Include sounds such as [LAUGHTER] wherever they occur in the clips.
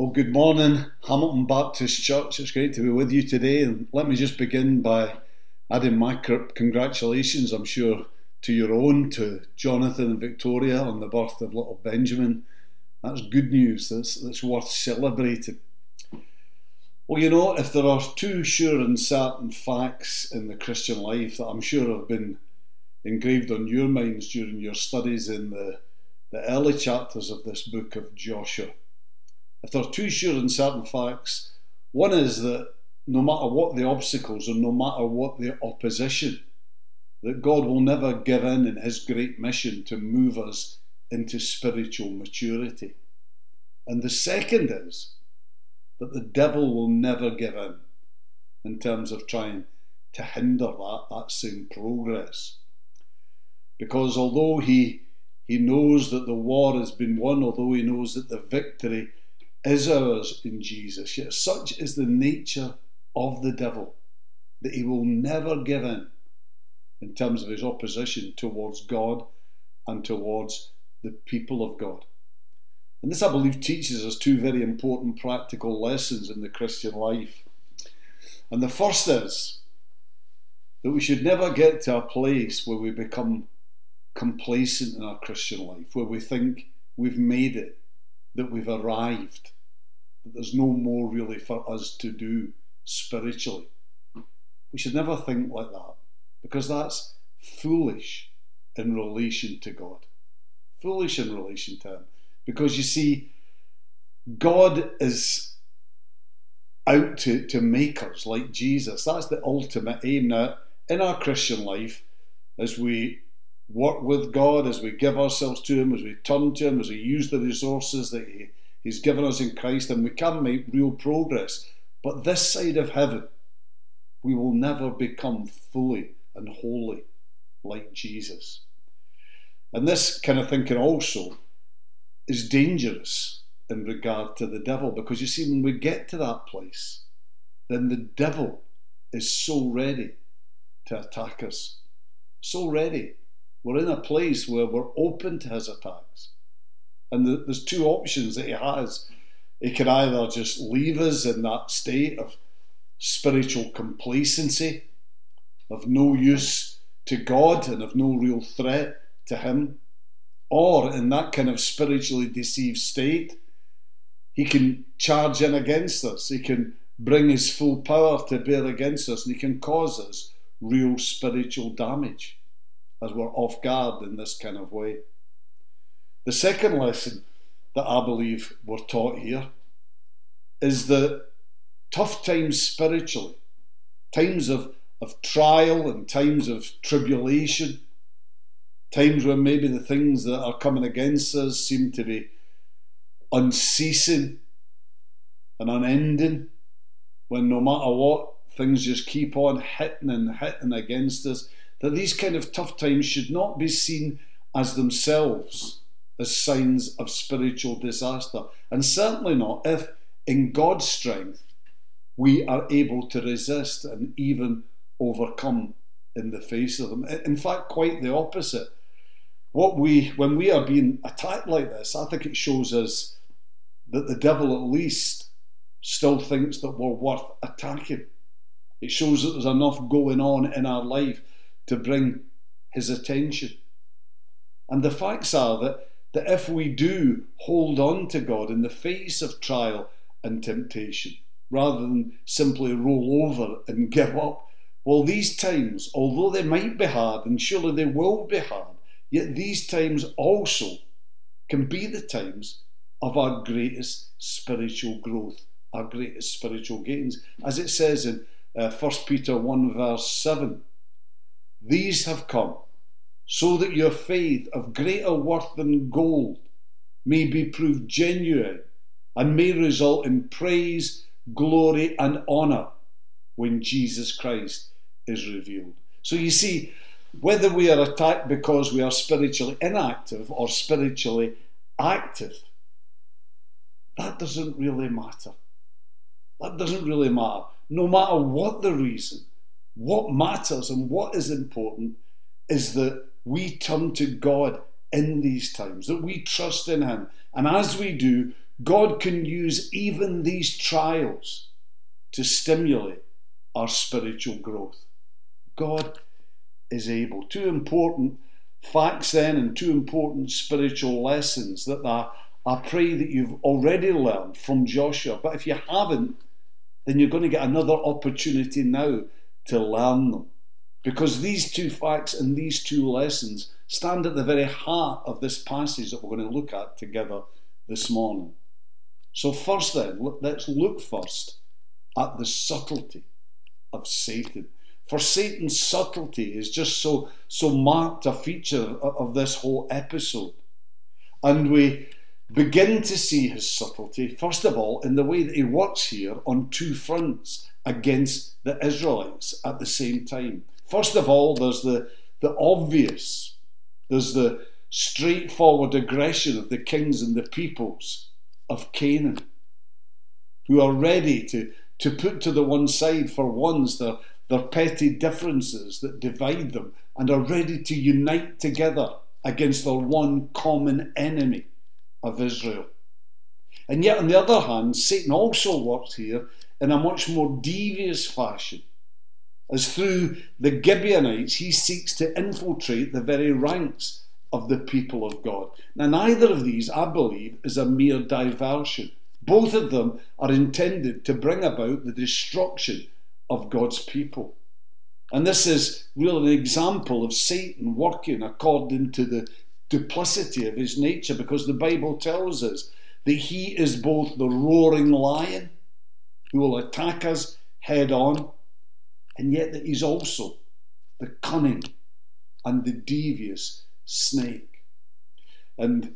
Well, good morning, Hamilton Baptist Church. It's great to be with you today. And let me just begin by adding my congratulations, I'm sure, to your own, to Jonathan and Victoria on the birth of little Benjamin. That's good news. That's, that's worth celebrating. Well, you know, if there are two sure and certain facts in the Christian life that I'm sure have been engraved on your minds during your studies in the, the early chapters of this book of Joshua if there are two sure and certain facts, one is that no matter what the obstacles or no matter what the opposition, that God will never give in in His great mission to move us into spiritual maturity. And the second is that the devil will never give in in terms of trying to hinder that, that same progress. Because although he, he knows that the war has been won, although he knows that the victory is ours in Jesus. Yet such is the nature of the devil that he will never give in in terms of his opposition towards God and towards the people of God. And this, I believe, teaches us two very important practical lessons in the Christian life. And the first is that we should never get to a place where we become complacent in our Christian life, where we think we've made it, that we've arrived, that there's no more really for us to do spiritually. We should never think like that because that's foolish in relation to God. Foolish in relation to Him. Because you see, God is out to, to make us like Jesus. That's the ultimate aim. Now, in our Christian life, as we work with God, as we give ourselves to Him, as we turn to Him, as we use the resources that He, He's given us in Christ, and we can make real progress. But this side of heaven, we will never become fully and wholly like Jesus. And this kind of thinking also is dangerous in regard to the devil because you see, when we get to that place, then the devil is so ready to attack us. So ready. We're in a place where we're open to his attacks. And the, there's two options that he has. He can either just leave us in that state of spiritual complacency, of no use to God and of no real threat to Him, or in that kind of spiritually deceived state, he can charge in against us. He can bring his full power to bear against us, and he can cause us real spiritual damage as we're off guard in this kind of way. The second lesson that I believe we're taught here is that tough times spiritually, times of, of trial and times of tribulation, times when maybe the things that are coming against us seem to be unceasing and unending, when no matter what, things just keep on hitting and hitting against us, that these kind of tough times should not be seen as themselves as signs of spiritual disaster. And certainly not if, in God's strength, we are able to resist and even overcome in the face of them. In fact, quite the opposite. What we, when we are being attacked like this, I think it shows us that the devil at least still thinks that we're worth attacking. It shows that there's enough going on in our life to bring his attention. And the facts are that that if we do hold on to God in the face of trial and temptation, rather than simply roll over and [LAUGHS] give up, well, these times, although they might be hard, and surely they will be hard, yet these times also can be the times of our greatest spiritual growth, our greatest spiritual gains. As it says in uh, 1 Peter 1, verse 7, these have come so that your faith of greater worth than gold may be proved genuine and may result in praise, glory, and honour when Jesus Christ is revealed. So you see, whether we are attacked because we are spiritually inactive or spiritually active, that doesn't really matter. That doesn't really matter. No matter what the reason, what matters and what is important is that we turn to God in these times, that we trust in Him. And as we do, God can use even these trials to stimulate our spiritual growth. God is able. Two important facts then and two important spiritual lessons that I, I pray that you've already learned from Joshua. But if you haven't, then you're going to get another opportunity now to learn them. Because these two facts and these two lessons stand at the very heart of this passage that we're going to look at together this morning. So, first, then, let's look first at the subtlety of Satan. For Satan's subtlety is just so, so marked a feature of this whole episode. And we begin to see his subtlety, first of all, in the way that he works here on two fronts against the Israelites at the same time. First of all, there's the, the obvious, there's the straightforward aggression of the kings and the peoples of Canaan, who are ready to, to put to the one side for once their, their petty differences that divide them and are ready to unite together against their one common enemy of Israel. And yet, on the other hand, Satan also works here in a much more devious fashion, as through the Gibeonites he seeks to infiltrate the very ranks of the people of God. Now, neither of these, I believe, is a mere diversion. Both of them are intended to bring about the destruction of God's people. And this is really an example of Satan working according to the duplicity of his nature because the Bible tells us that he is both the roaring lion who will attack us head on, and yet that he's also the cunning and the devious snake. And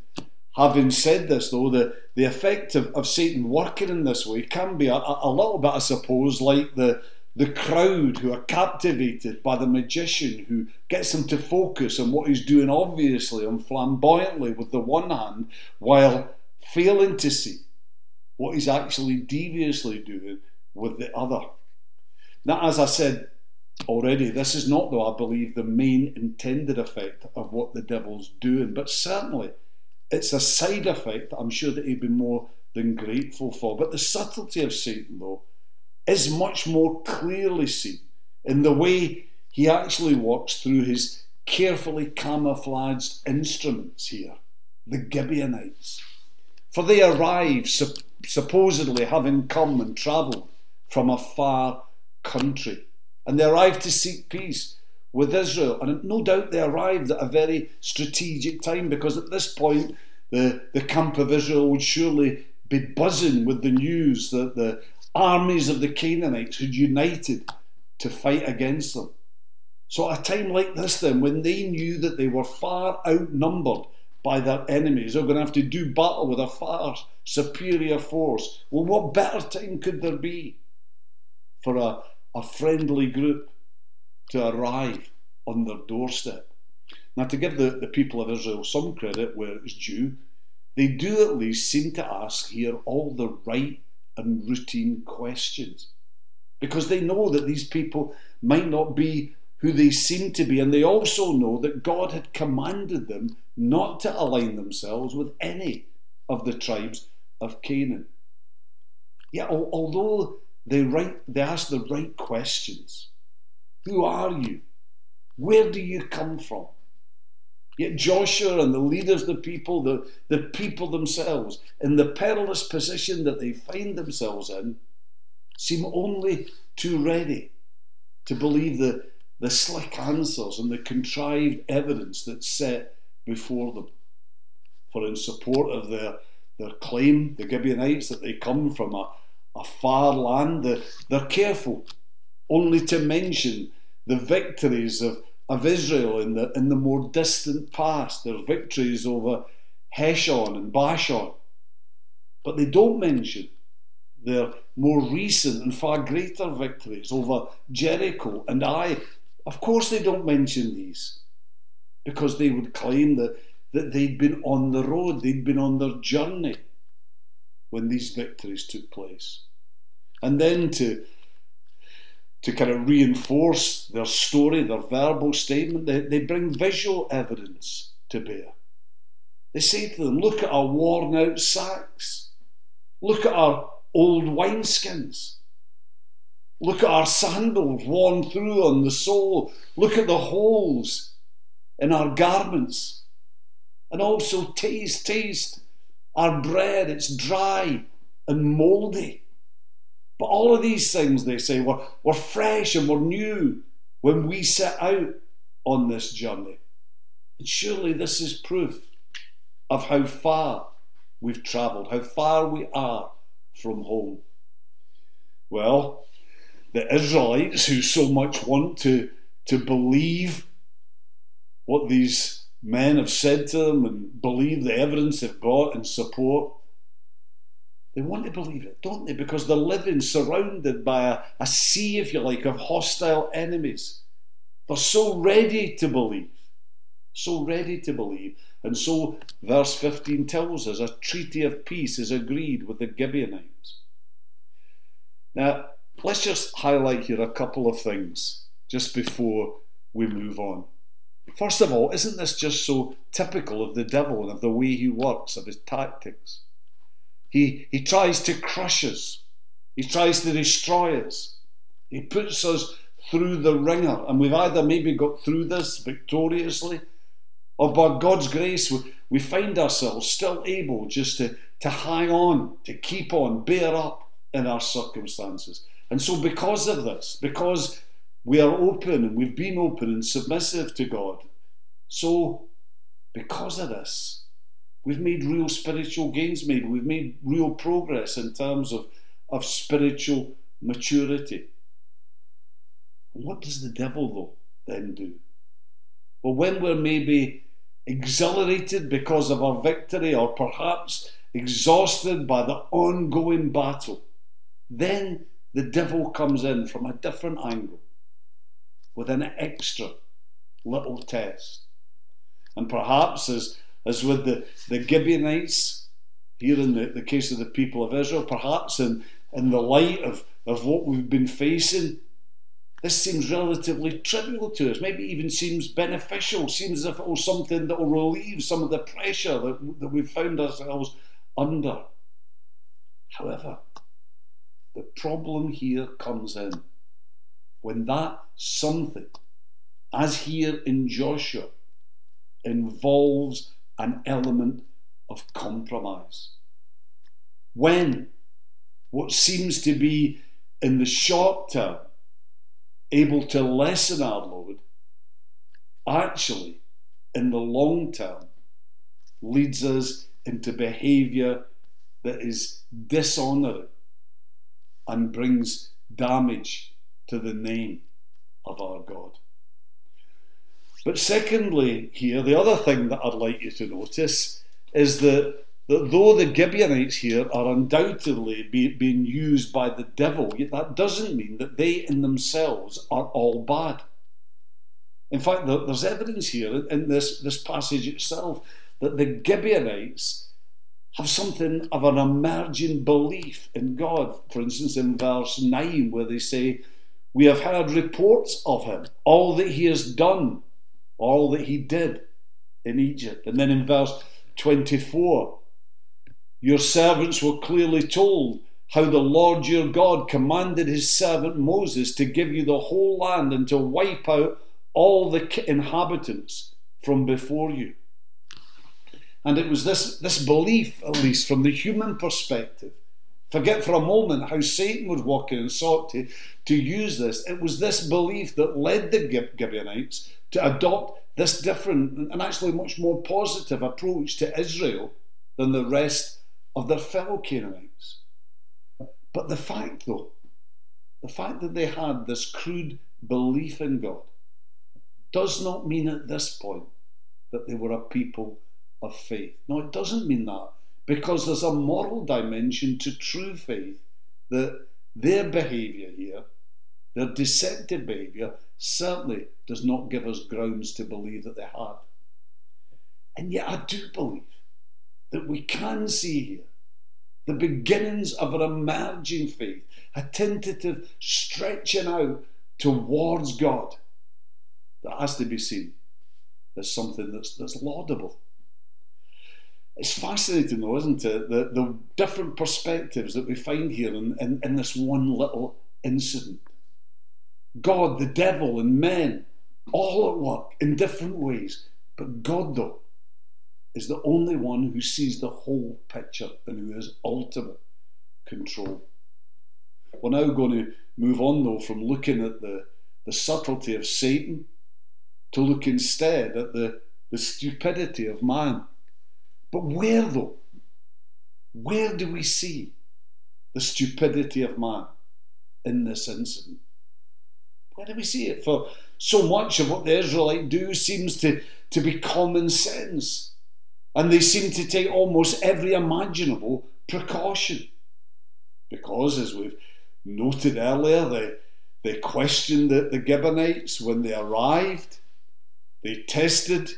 having said this, though, the, the effect of, of Satan working in this way can be a, a little bit, I suppose, like the, the crowd who are captivated by the magician who gets them to focus on what he's doing obviously and flamboyantly with the one hand while failing to see what he's actually deviously doing with the other. Now, as I said already, this is not, though, I believe, the main intended effect of what the devil's doing, but certainly it's a side effect that I'm sure that he'd be more than grateful for. But the subtlety of Satan, though, is much more clearly seen in the way he actually works through his carefully camouflaged instruments here, the Gibeonites. For they arrive sup- supposedly having come and travelled from a far country, and they arrive to seek peace with Israel. And no doubt they arrived at a very strategic time because at this point the, the camp of Israel would surely be buzzing with the news that the armies of the Canaanites had united to fight against them. So, at a time like this, then, when they knew that they were far outnumbered by their enemies, they're going to have to do battle with a far superior force. Well, what better time could there be for a, a friendly group to arrive on their doorstep? Now, to give the, the people of Israel some credit where it's due, they do at least seem to ask here all the right and routine questions because they know that these people might not be who they seem to be, and they also know that God had commanded them not to align themselves with any of the tribes of Canaan. Yet, although they, right, they ask the right questions who are you? Where do you come from? Yet Joshua and the leaders the people, the, the people themselves, in the perilous position that they find themselves in, seem only too ready to believe the, the slick answers and the contrived evidence that's set before them. For in support of their, their claim, the Gibeonites, that they come from a, a far land, they're careful only to mention the victories of of Israel in the, in the more distant past, their victories over Heshbon and Bashan. But they don't mention their more recent and far greater victories over Jericho and Ai. Of course, they don't mention these because they would claim that, that they'd been on the road, they'd been on their journey when these victories took place. And then to to kind of reinforce their story, their verbal statement. They, they bring visual evidence to bear. They say to them, Look at our worn out sacks. Look at our old wineskins. Look at our sandals worn through on the sole. Look at the holes in our garments. And also taste, taste our bread. It's dry and mouldy. But all of these things, they say, were, were fresh and were new when we set out on this journey. And surely this is proof of how far we've travelled, how far we are from home. Well, the Israelites who so much want to, to believe what these men have said to them and believe the evidence they've got and support, they want to believe it, don't they? Because they're living surrounded by a, a sea, if you like, of hostile enemies. They're so ready to believe, so ready to believe. And so, verse 15 tells us a treaty of peace is agreed with the Gibeonites. Now, let's just highlight here a couple of things just before we move on. First of all, isn't this just so typical of the devil and of the way he works, of his tactics? He, he tries to crush us, he tries to destroy us, he puts us through the wringer, and we've either maybe got through this victoriously, or by God's grace, we, we find ourselves still able just to, to hang on, to keep on, bear up in our circumstances. And so, because of this, because we are open and we've been open and submissive to God, so because of this, we've made real spiritual gains, maybe we've made real progress in terms of, of spiritual maturity. What does the devil, though, then do? Well, when we're maybe exhilarated because of our victory or perhaps exhausted by the ongoing battle, then the devil comes in from a different angle with an extra little test. And perhaps, as, as with the, the Gibeonites, here in the, the case of the people of Israel, perhaps in, in the light of, of what we've been facing, this seems relatively trivial to us, maybe even seems beneficial, seems as if it was something that will relieve some of the pressure that, that we've found ourselves under. However, the problem here comes in when that something, as here in Joshua, involves an element of compromise. When what seems to be in the short term able to lessen our load, actually, in the long term, leads us into behaviour that is dishonouring and brings damage to the name of our God. But secondly, here, the other thing that I'd like you to notice is that, that though the Gibeonites here are undoubtedly be, being used by the devil, that doesn't mean that they in themselves are all bad. In fact, there's evidence here in this, this passage itself that the Gibeonites have something of an emerging belief in God. For instance, in verse 9, where they say, We have heard reports of him, all that he has done, all that he did in Egypt. And then in verse 24, Your servants were clearly told how the Lord your God commanded his servant Moses to give you the whole land and to wipe out all the inhabitants from before you. And it was this, this belief, at least from the human perspective. Forget for a moment how Satan was working and sought to, to use this. It was this belief that led the Gibeonites to adopt this different and actually much more positive approach to Israel than the rest of their fellow Canaanites. But the fact, though, the fact that they had this crude belief in God does not mean at this point that they were a people of faith. No, it doesn't mean that because there's a moral dimension to true faith that their behaviour here, their deceptive behaviour, certainly does not give us grounds to believe that they had. And yet, I do believe that we can see here the beginnings of an emerging faith, a tentative stretching out towards God that has to be seen as something that's, that's laudable. It's fascinating, though, isn't it? The, the different perspectives that we find here in, in, in this one little incident. God, the devil, and men all at work in different ways. But God, though, is the only one who sees the whole picture and who has ultimate control. We're now going to move on, though, from looking at the, the subtlety of Satan to look instead at the, the stupidity of man. But where, though? Where do we see the stupidity of man in this incident? Where do we see it? For so much of what the Israelites do seems to, to be common sense. And they seem to take almost every imaginable precaution. Because, as we've noted earlier, they, they questioned the, the Gibeonites when they arrived. They tested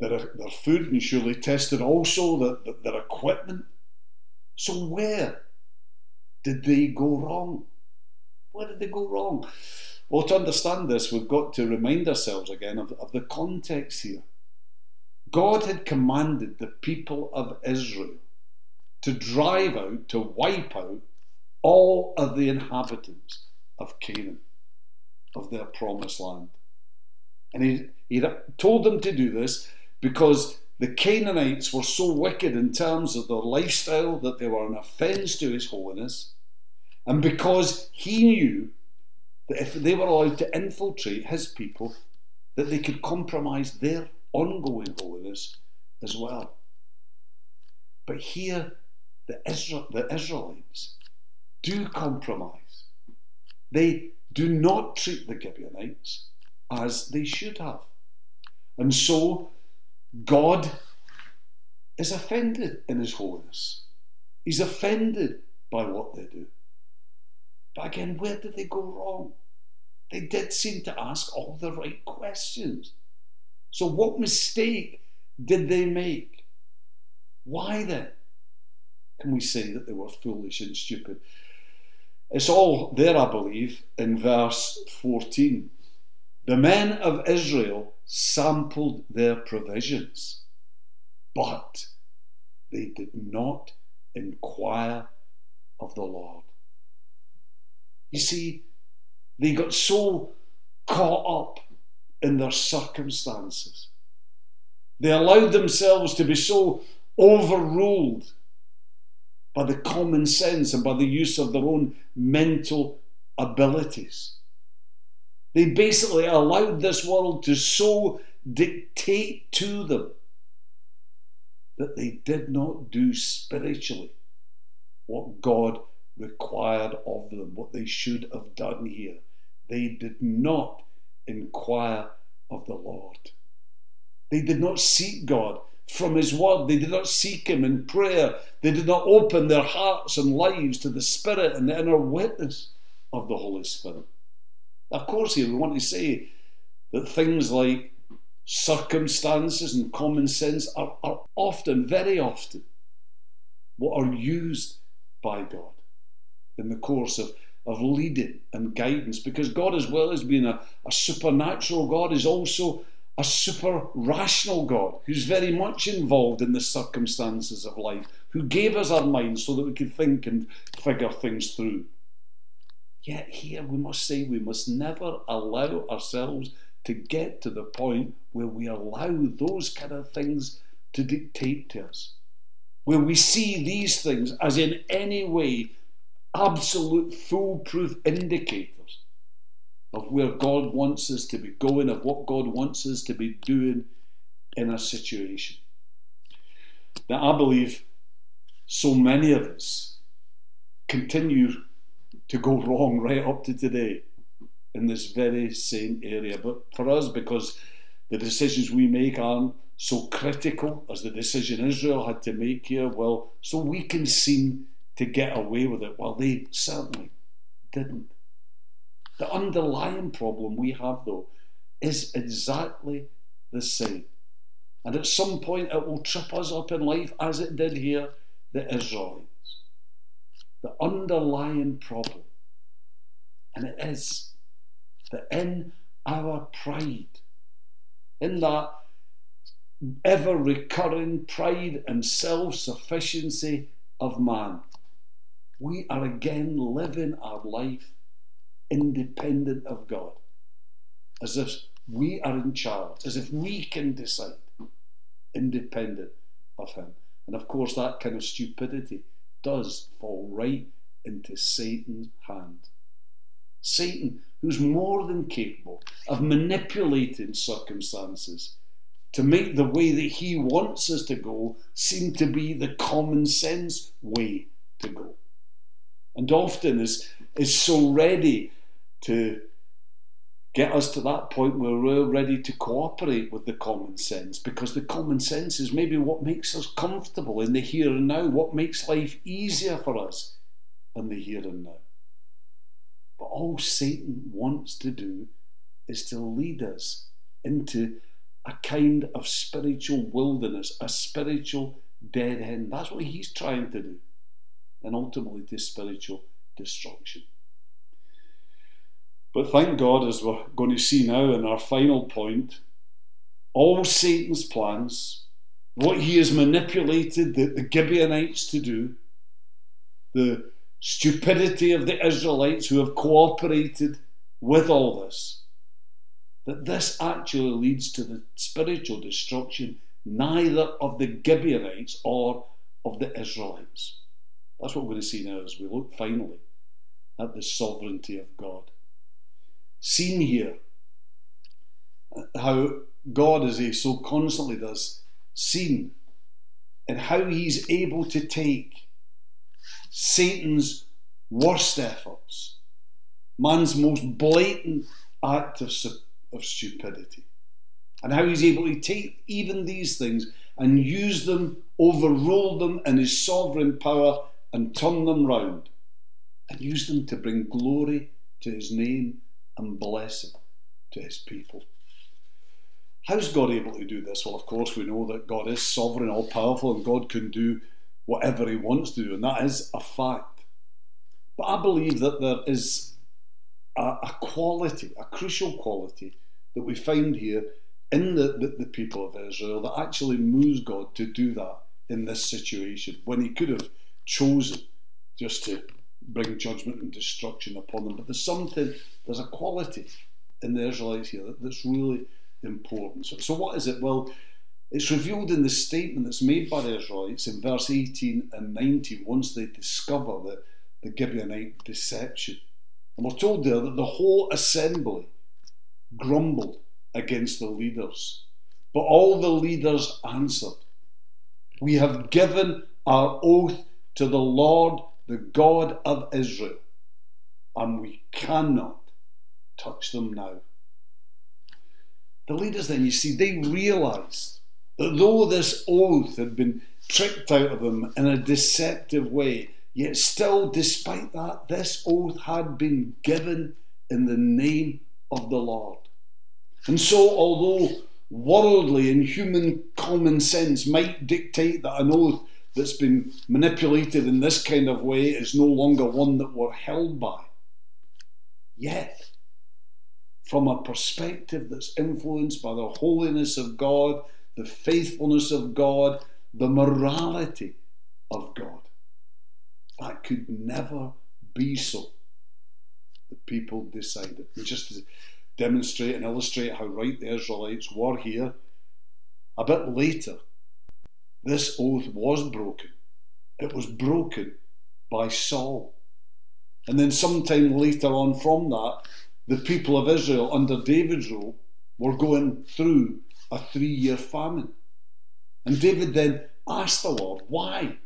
their, their food and surely tested also their, their equipment. So, where did they go wrong? Where did they go wrong? Well, to understand this, we've got to remind ourselves again of, of the context here. God had commanded the people of Israel to drive out, to wipe out all of the inhabitants of Canaan, of their promised land. And he, he told them to do this because the Canaanites were so wicked in terms of their lifestyle that they were an offence to his holiness, and because he knew that if they were allowed to infiltrate his people, that they could compromise their ongoing holiness as well. But here, the, Israel, the Israelites do compromise. They do not treat the Gibeonites as they should have. And so, God is offended in his holiness. He's offended by what they do. But again, where did they go wrong? They did seem to ask all the right questions. So, what mistake did they make? Why then can we say that they were foolish and stupid? It's all there, I believe, in verse 14. The men of Israel sampled their provisions, but they did not inquire of the Lord. You see, they got so caught up in their circumstances. They allowed themselves to be so overruled by the common sense and by the use of their own mental abilities. They basically allowed this world to so dictate to them that they did not do spiritually what God required of them, what they should have done here. They did not inquire of the Lord. They did not seek God from His Word. They did not seek Him in prayer. They did not open their hearts and lives to the Spirit and the inner witness of the Holy Spirit. Of course, here we want to say that things like circumstances and common sense are, are often, very often, what are used by God in the course of, of leading and guidance because God, as well as being a, a supernatural God, is also a super rational God who's very much involved in the circumstances of life, who gave us our minds so that we could think and figure things through. Yet, here we must say we must never allow ourselves to get to the point where we allow those kind of things to dictate to us, where we see these things as in any way absolute foolproof indicators of where God wants us to be going, of what God wants us to be doing in a situation. Now, I believe so many of us continue to go [LAUGHS] wrong right up to today in this very same area. But for us, because the decisions we make aren't so critical as the decision Israel had to make here, well, so we can seem to get away with it. Well, they certainly didn't. The underlying problem we have, though, is exactly the same. And at some point, it will trip us up in life, as it did here, the Israelites. The underlying problem, and it is that in our pride, in that ever recurring pride and self sufficiency of man. We are again living our life independent of God, as if we are in charge, as if we can decide, independent of Him. And of course, that kind of stupidity does fall right into Satan's hand. Satan, who's more than capable of manipulating circumstances to make the way that he wants us to go seem to be the common sense way to go. And often is, is so ready to get us to that point where we're ready to cooperate with the common sense because the common sense is maybe what makes us comfortable in the here and now, what makes life easier for us in the here and now. But all Satan wants to do is to lead us into a kind of spiritual wilderness, a spiritual dead end. That's what he's trying to do. And ultimately to spiritual destruction. But thank God, as we're going to see now in our final point, all Satan's plans, what he has manipulated the, the Gibeonites to do, the stupidity of the Israelites who have cooperated with all this, that this actually leads to the spiritual destruction neither of the Gibeonites or of the Israelites. That's what we're going to see now as we look finally at the sovereignty of God. Seen here, how God, as He so constantly does, seen and how He's able to take Satan's worst efforts, man's most blatant act of, of stupidity, and how he's able to take even these things and use them, overrule them in his sovereign power, and turn them round, and use them to bring glory to his name and blessing to his people. How's God able to do this? Well, of course, we know that God is sovereign, all powerful, and God can do whatever he wants to do, and that is a fact. But I believe that there is a, a quality, a crucial quality, that we find here in the, the, the people of Israel that actually moves God to do that in this situation when he could have chosen just to bring judgment and destruction upon them. But there's something, there's a quality in the Israelites here that's really important. So, so what is it? Well, it's revealed in the statement that's made by the Israelites in verse 18 and 19 once they discover the, the Gibeonite deception. And we're told there that the whole assembly grumbled against the leaders. But all the leaders answered, We have given our oath to the Lord, the God of Israel, and we cannot touch them now. The leaders, then, you see, they realised that though this oath had been tricked out of them in a deceptive way, yet still, despite that, this oath had been given in the name of the Lord. And so, although worldly and human common sense might dictate that an oath that's been manipulated in this kind of way is no longer one that we're held by, yet, from a perspective that's influenced by the holiness of God the faithfulness of God, the morality of God. That could never be so. The people decided. And just to demonstrate and illustrate how right the Israelites were here, a bit later, this oath was broken. It was broken by Saul. And then, sometime later on from that, the people of Israel under David's rule were going through a three year famine. And David then asked the Lord, why?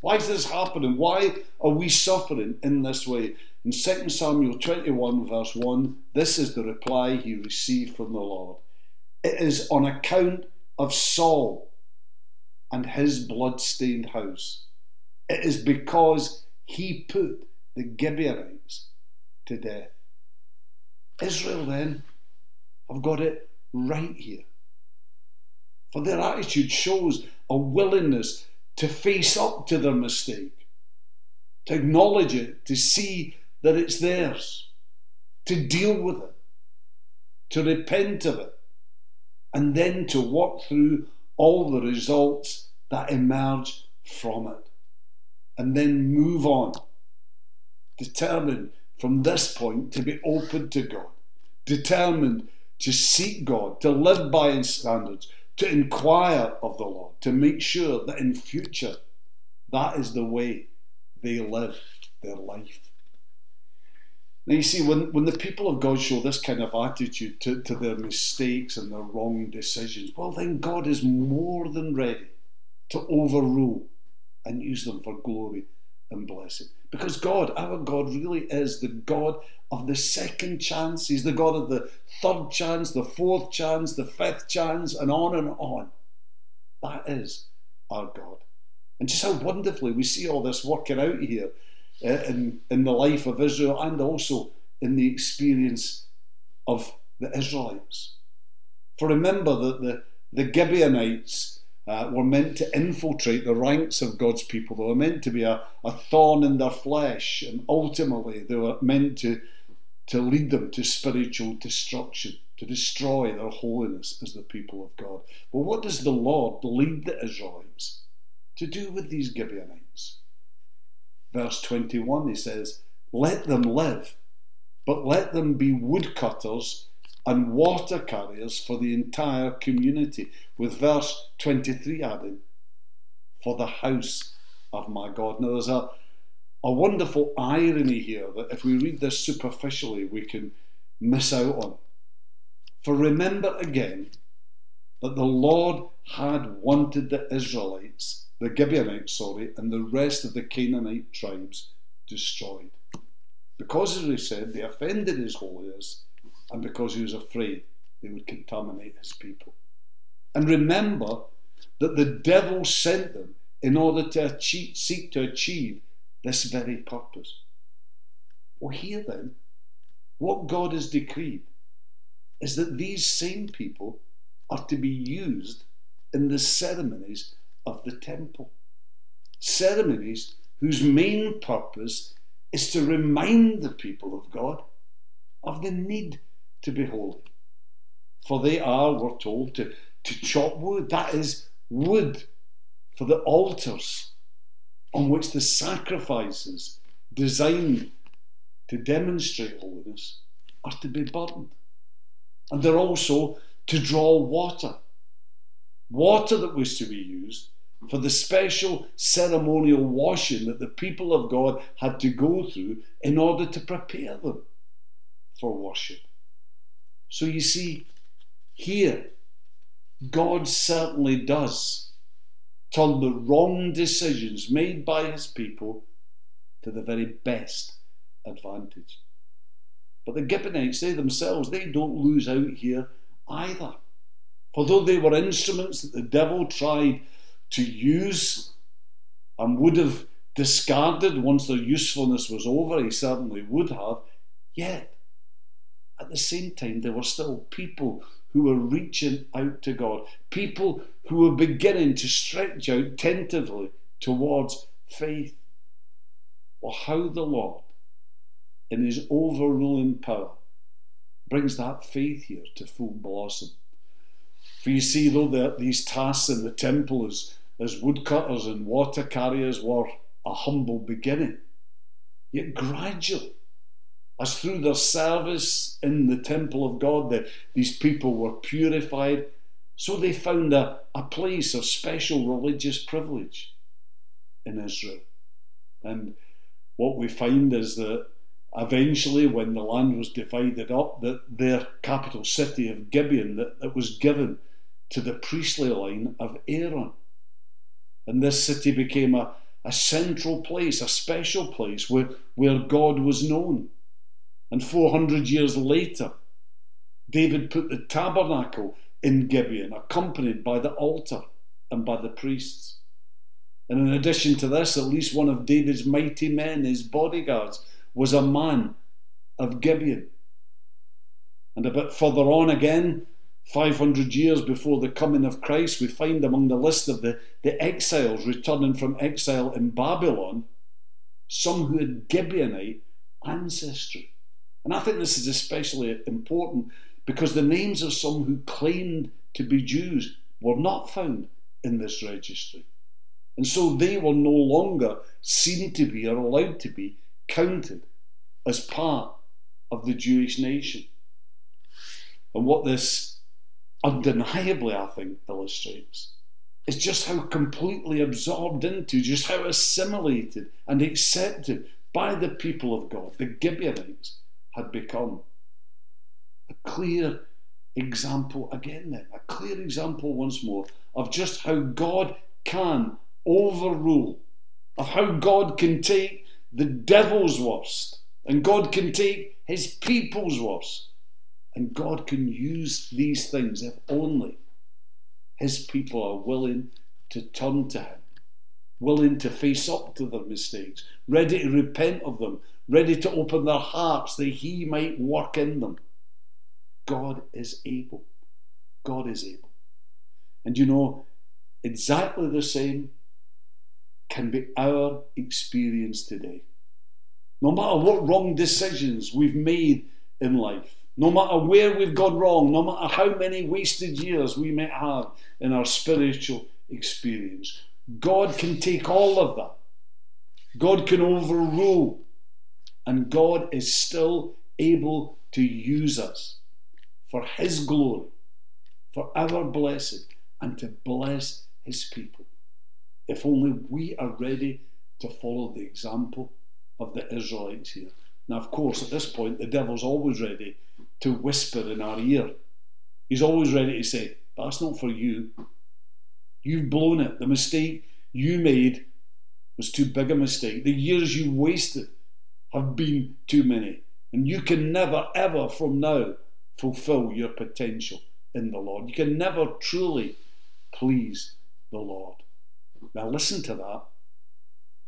Why is this happening? Why are we suffering in this way? In 2 Samuel 21, verse 1, this is the reply he received from the Lord. It is on account of Saul and his blood-stained house. It is because he put the Gibeonites to death. Israel then have got it right here. For their attitude shows a willingness to face up to their mistake, to acknowledge it, to see that it's theirs, to deal with it, to repent of it, and then to walk through all the results that emerge from it. And then move on. Determined from this point to be open to God. Determined to seek God, to live by His standards, to inquire of the Lord, to make sure that in future that is the way they live their life. Now, you see, when, when the people of God show this kind of attitude to, to their mistakes and their wrong decisions, well, then God is more than ready to overrule and use them for glory and blessing. Because God, our God, really is the God of the second chance. He's the God of the third chance, the fourth chance, the fifth chance, and on and on. That is our God. And just how wonderfully we see all this working out here uh, in, in the life of Israel and also in the experience of the Israelites. For remember that the, the Gibeonites uh, were meant to infiltrate the ranks of God's people. They were meant to be a, a thorn in their flesh, and ultimately they were meant to, to lead them to spiritual destruction, to destroy their holiness as the people of God. But what does the Lord lead the Israelites to do with these Gibeonites? Verse 21, he says, Let them live, but let them be woodcutters and water carriers for the entire community, with verse 23 adding, For the house of my God. Now, there's a, a wonderful irony here that if we read this superficially, we can miss out on. For remember again that the Lord had wanted the Israelites, the Gibeonites, sorry, and the rest of the Canaanite tribes destroyed. Because, as we said, they offended his holiness and because he was afraid they would contaminate his people. And remember that the devil sent them in order to achieve, seek to achieve this very purpose. Well, here then, what God has decreed is that these same people are to be used in the ceremonies of the temple. Ceremonies whose main purpose is to remind the people of God of the need to be holy. For they are, we're told, to, to chop wood. That is wood for the altars on which the sacrifices designed to demonstrate holiness are to be burned. And they're also to draw water. Water that was to be used for the special ceremonial washing that the people of God had to go through in order to prepare them for worship. So you see, here, God certainly does turn the wrong decisions made by his people to the very best advantage. But the Gibeonites, they themselves, they don't lose out here either. For though they were instruments that the devil tried to use and would have discarded once their usefulness was over, he certainly would have, yet at the same time, there were still people who were reaching out to God, people who were beginning to stretch out tentatively towards faith. Well, how the Lord, in His overruling power, brings that faith here to full blossom. For you see, though, that these tasks in the temple as, as woodcutters and water carriers were a humble beginning, yet gradually as through their service in the temple of God that these people were purified, so they found a, a place of special religious privilege in Israel. And what we find is that eventually, when the land was divided up, that their capital city of Gibeon that, that was given to the priestly line of Aaron. And this city became a, a central place, a special place where, where God was known. And 400 years later, David put the tabernacle in Gibeon, accompanied by the altar and by the priests. And in addition to this, at least one of David's mighty men, his bodyguards, was a man of Gibeon. And a bit further on again, 500 years before the coming of Christ, we find among the list of the, the exiles returning from exile in Babylon some who had Gibeonite ancestry. And I think this is especially important because the names of some who claimed to be Jews were not found in this registry. And so they were no longer seen to be or allowed to be counted as part of the Jewish nation. And what this undeniably, I think, illustrates is just how completely absorbed into, just how assimilated and accepted by the people of God the Gibeonites had become. A clear example, again, then, a clear example once more of just how God can overrule, of how God can take the devil's worst and God can take his people's worst. And God can use these things if only his people are willing to turn to him, willing to face up to their mistakes, ready to repent of them, ready to open their hearts that he might work in them. God is able. God is able. And you know, exactly the same can be our experience today. No matter what wrong decisions we've made in life, no matter where we've gone wrong, no matter how many wasted years we may have in our spiritual experience, God can take all of that. God can overrule. And God is still able to use us for His glory, for our blessing, and to bless His people. If only we are ready to follow the example of the Israelites here. Now, of course, at this point, the devil's always ready to whisper in our ear. He's always ready to say, That's not for you. You've blown it. The mistake you made was too big a mistake. The years you wasted have been too many. And you can never, ever from now fulfill your potential in the Lord. You can never truly please the Lord. Now, listen to that,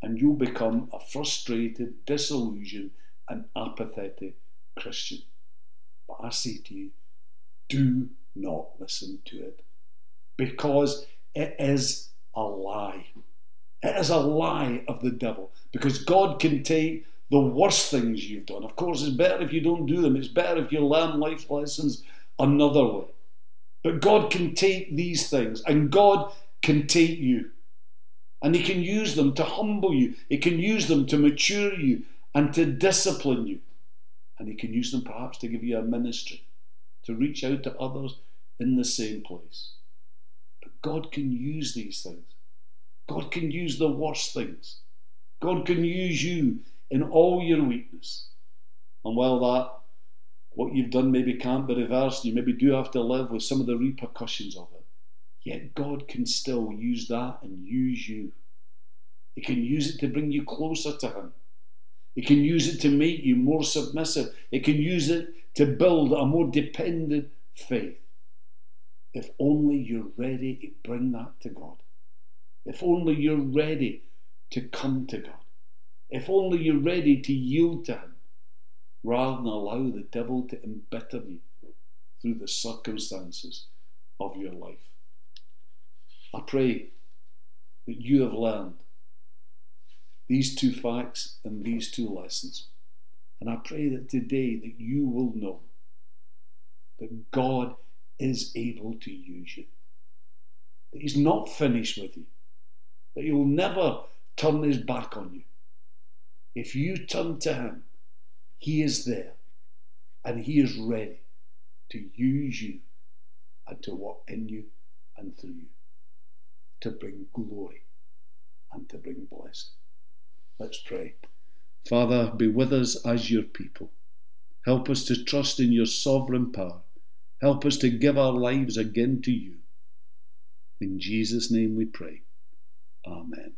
and you'll become a frustrated, disillusioned, and apathetic Christian. But I say to you, do not listen to it because it is a lie. It is a lie of the devil because God can take the worst things you've done. Of course, it's better if you don't do them, it's better if you learn life lessons another way. But God can take these things and God can take you. And He can use them to humble you, He can use them to mature you and to discipline you. And He can use them perhaps to give you a ministry, to reach out to others in the same place. But God can use these things. God can use the worst things. God can use you in all your weakness. And while that, what you've done maybe can't be reversed, you maybe do have to live with some of the repercussions of it, yet God can still use that and use you. He can use it to bring you closer to Him. He can use it to make you more submissive. It can use it to build a more dependent faith. If only you're ready to bring that to God. If only you're ready to come to God. If only you're ready to yield to Him rather than allow the devil to embitter you through the circumstances of your life. I pray that you have learned these two facts and these two lessons. And I pray that today that you will know that God is able to use you. That He's not finished with you. That He will never turn His back on you. If you turn to Him, He is there and He is ready to use you and to work in you and through you to bring glory and to bring blessing. Let's pray. Father, be with us as your people. Help us to trust in your sovereign power. Help us to give our lives again to you. In Jesus' name we pray. Amen.